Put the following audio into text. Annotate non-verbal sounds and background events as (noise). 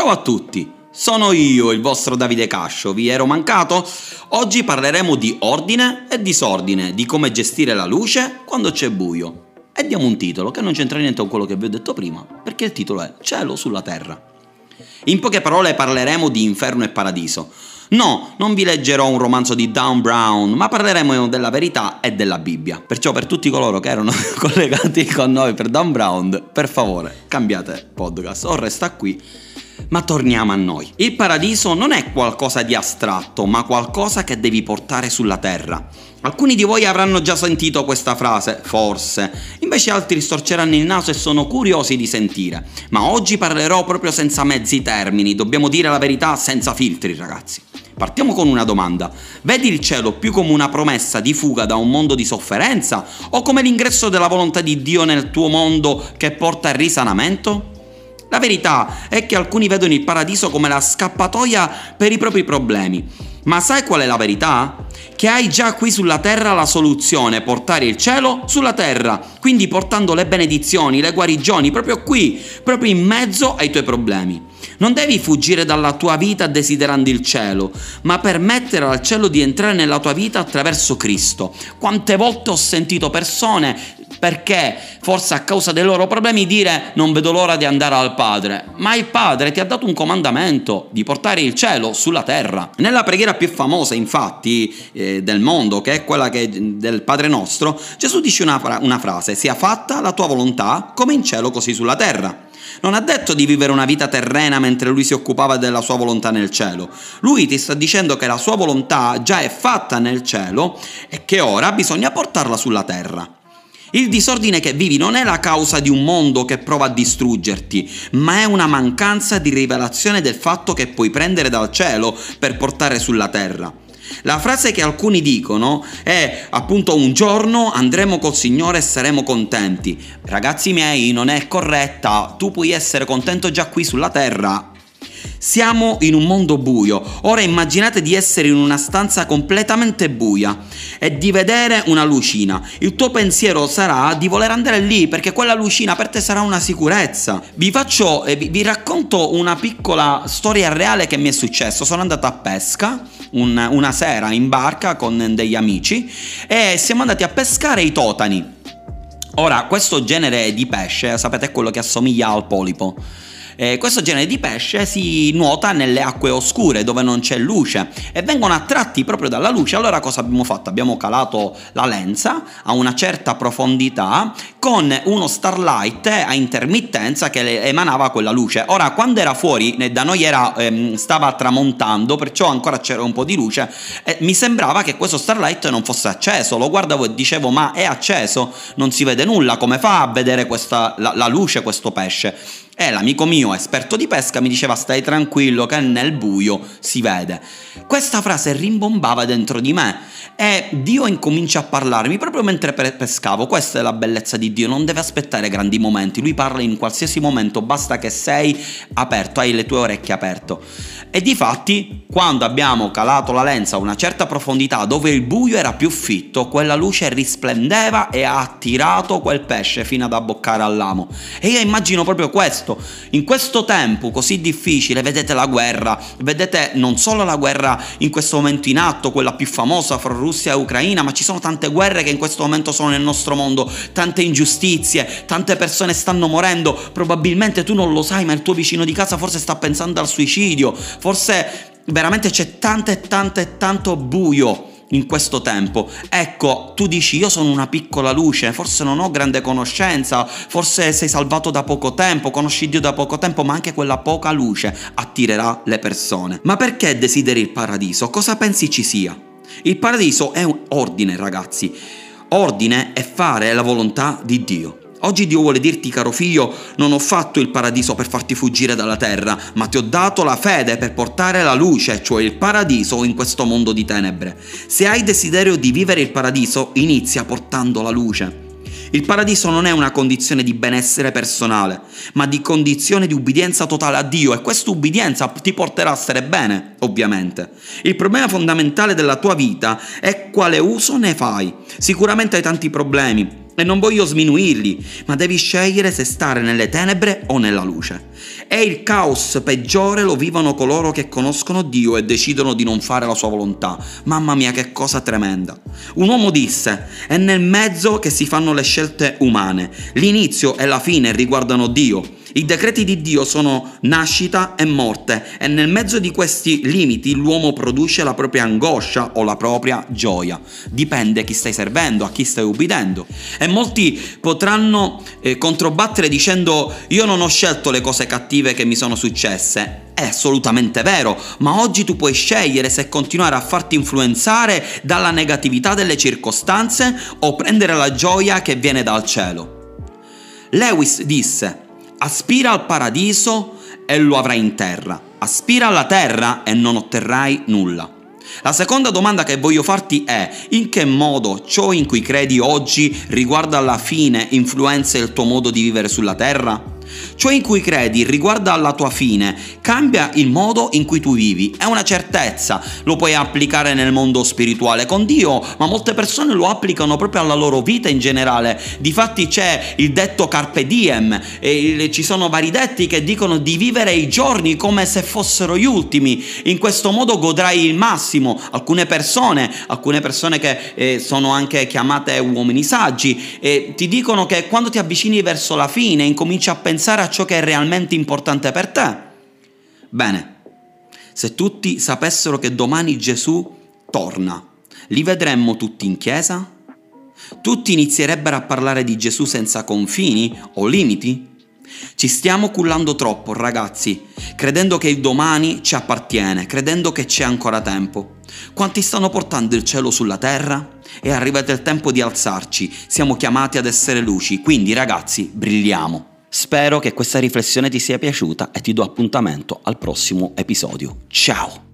Ciao a tutti, sono io, il vostro Davide Cascio, vi ero mancato? Oggi parleremo di ordine e disordine, di come gestire la luce quando c'è buio. E diamo un titolo che non c'entra niente con quello che vi ho detto prima, perché il titolo è Cielo sulla terra. In poche parole parleremo di inferno e paradiso. No, non vi leggerò un romanzo di Dan Brown, ma parleremo della verità e della Bibbia. Perciò per tutti coloro che erano (laughs) collegati con noi per Dan Brown, per favore, cambiate podcast o resta qui ma torniamo a noi. Il paradiso non è qualcosa di astratto, ma qualcosa che devi portare sulla terra. Alcuni di voi avranno già sentito questa frase, forse, invece altri storceranno il naso e sono curiosi di sentire. Ma oggi parlerò proprio senza mezzi termini, dobbiamo dire la verità senza filtri, ragazzi. Partiamo con una domanda. Vedi il cielo più come una promessa di fuga da un mondo di sofferenza o come l'ingresso della volontà di Dio nel tuo mondo che porta al risanamento? La verità è che alcuni vedono il paradiso come la scappatoia per i propri problemi. Ma sai qual è la verità? Che hai già qui sulla terra la soluzione, portare il cielo sulla terra, quindi portando le benedizioni, le guarigioni proprio qui, proprio in mezzo ai tuoi problemi. Non devi fuggire dalla tua vita desiderando il cielo, ma permettere al cielo di entrare nella tua vita attraverso Cristo. Quante volte ho sentito persone perché forse a causa dei loro problemi dire non vedo l'ora di andare al Padre, ma il Padre ti ha dato un comandamento di portare il cielo sulla terra. Nella preghiera più famosa infatti eh, del mondo, che è quella che, del Padre nostro, Gesù dice una, una frase, sia fatta la tua volontà come in cielo così sulla terra. Non ha detto di vivere una vita terrena mentre lui si occupava della sua volontà nel cielo. Lui ti sta dicendo che la sua volontà già è fatta nel cielo e che ora bisogna portarla sulla terra. Il disordine che vivi non è la causa di un mondo che prova a distruggerti, ma è una mancanza di rivelazione del fatto che puoi prendere dal cielo per portare sulla terra. La frase che alcuni dicono è appunto un giorno andremo col Signore e saremo contenti. Ragazzi miei, non è corretta, tu puoi essere contento già qui sulla terra siamo in un mondo buio. Ora immaginate di essere in una stanza completamente buia e di vedere una lucina. Il tuo pensiero sarà di voler andare lì perché quella lucina per te sarà una sicurezza. Vi faccio eh, vi, vi racconto una piccola storia reale che mi è successo. Sono andato a pesca un, una sera in barca con degli amici e siamo andati a pescare i totani. Ora, questo genere di pesce, sapete, è quello che assomiglia al polipo. Eh, questo genere di pesce si nuota nelle acque oscure dove non c'è luce e vengono attratti proprio dalla luce. Allora cosa abbiamo fatto? Abbiamo calato la lenza a una certa profondità con uno starlight a intermittenza che emanava quella luce. Ora quando era fuori da noi era, ehm, stava tramontando perciò ancora c'era un po' di luce e mi sembrava che questo starlight non fosse acceso. Lo guardavo e dicevo ma è acceso? Non si vede nulla, come fa a vedere questa, la, la luce questo pesce? E l'amico mio, esperto di pesca, mi diceva stai tranquillo che nel buio si vede. Questa frase rimbombava dentro di me e Dio incomincia a parlarmi proprio mentre pescavo. Questa è la bellezza di Dio, non deve aspettare grandi momenti, lui parla in qualsiasi momento, basta che sei aperto, hai le tue orecchie aperte. E di fatti, quando abbiamo calato la lenza a una certa profondità dove il buio era più fitto, quella luce risplendeva e ha attirato quel pesce fino ad abboccare all'amo. E io immagino proprio questo. In questo tempo così difficile, vedete la guerra, vedete non solo la guerra in questo momento in atto, quella più famosa fra Russia e Ucraina, ma ci sono tante guerre che in questo momento sono nel nostro mondo, tante ingiustizie, tante persone stanno morendo, probabilmente tu non lo sai, ma il tuo vicino di casa forse sta pensando al suicidio Forse veramente c'è tanto e tanto e tanto buio in questo tempo. Ecco, tu dici io sono una piccola luce, forse non ho grande conoscenza, forse sei salvato da poco tempo, conosci Dio da poco tempo, ma anche quella poca luce attirerà le persone. Ma perché desideri il paradiso? Cosa pensi ci sia? Il paradiso è un ordine, ragazzi. Ordine è fare la volontà di Dio. Oggi Dio vuole dirti, caro figlio, non ho fatto il paradiso per farti fuggire dalla terra, ma ti ho dato la fede per portare la luce, cioè il paradiso, in questo mondo di tenebre. Se hai desiderio di vivere il paradiso, inizia portando la luce. Il paradiso non è una condizione di benessere personale, ma di condizione di ubbidienza totale a Dio e questa ubbidienza ti porterà a stare bene, ovviamente. Il problema fondamentale della tua vita è quale uso ne fai. Sicuramente hai tanti problemi, E non voglio sminuirli, ma devi scegliere se stare nelle tenebre o nella luce. E il caos peggiore lo vivono coloro che conoscono Dio e decidono di non fare la sua volontà. Mamma mia, che cosa tremenda. Un uomo disse: È nel mezzo che si fanno le scelte umane. L'inizio e la fine riguardano Dio. I decreti di Dio sono nascita e morte e nel mezzo di questi limiti l'uomo produce la propria angoscia o la propria gioia. Dipende chi stai servendo, a chi stai ubbidendo. E molti potranno eh, controbattere dicendo io non ho scelto le cose cattive che mi sono successe. È assolutamente vero, ma oggi tu puoi scegliere se continuare a farti influenzare dalla negatività delle circostanze o prendere la gioia che viene dal cielo. Lewis disse, aspira al paradiso e lo avrai in terra, aspira alla terra e non otterrai nulla. La seconda domanda che voglio farti è in che modo ciò in cui credi oggi riguardo alla fine influenza il tuo modo di vivere sulla terra? Ciò in cui credi riguarda alla tua fine, cambia il modo in cui tu vivi, è una certezza, lo puoi applicare nel mondo spirituale con Dio, ma molte persone lo applicano proprio alla loro vita in generale. Difatti c'è il detto carpe diem, e ci sono vari detti che dicono di vivere i giorni come se fossero gli ultimi, in questo modo godrai il massimo. Alcune persone, alcune persone che eh, sono anche chiamate uomini saggi, eh, ti dicono che quando ti avvicini verso la fine incominci a pensare pensare a ciò che è realmente importante per te. Bene, se tutti sapessero che domani Gesù torna, li vedremmo tutti in chiesa? Tutti inizierebbero a parlare di Gesù senza confini o limiti? Ci stiamo cullando troppo, ragazzi, credendo che il domani ci appartiene, credendo che c'è ancora tempo. Quanti stanno portando il cielo sulla terra? È arrivato il tempo di alzarci, siamo chiamati ad essere luci, quindi ragazzi, brilliamo. Spero che questa riflessione ti sia piaciuta e ti do appuntamento al prossimo episodio. Ciao!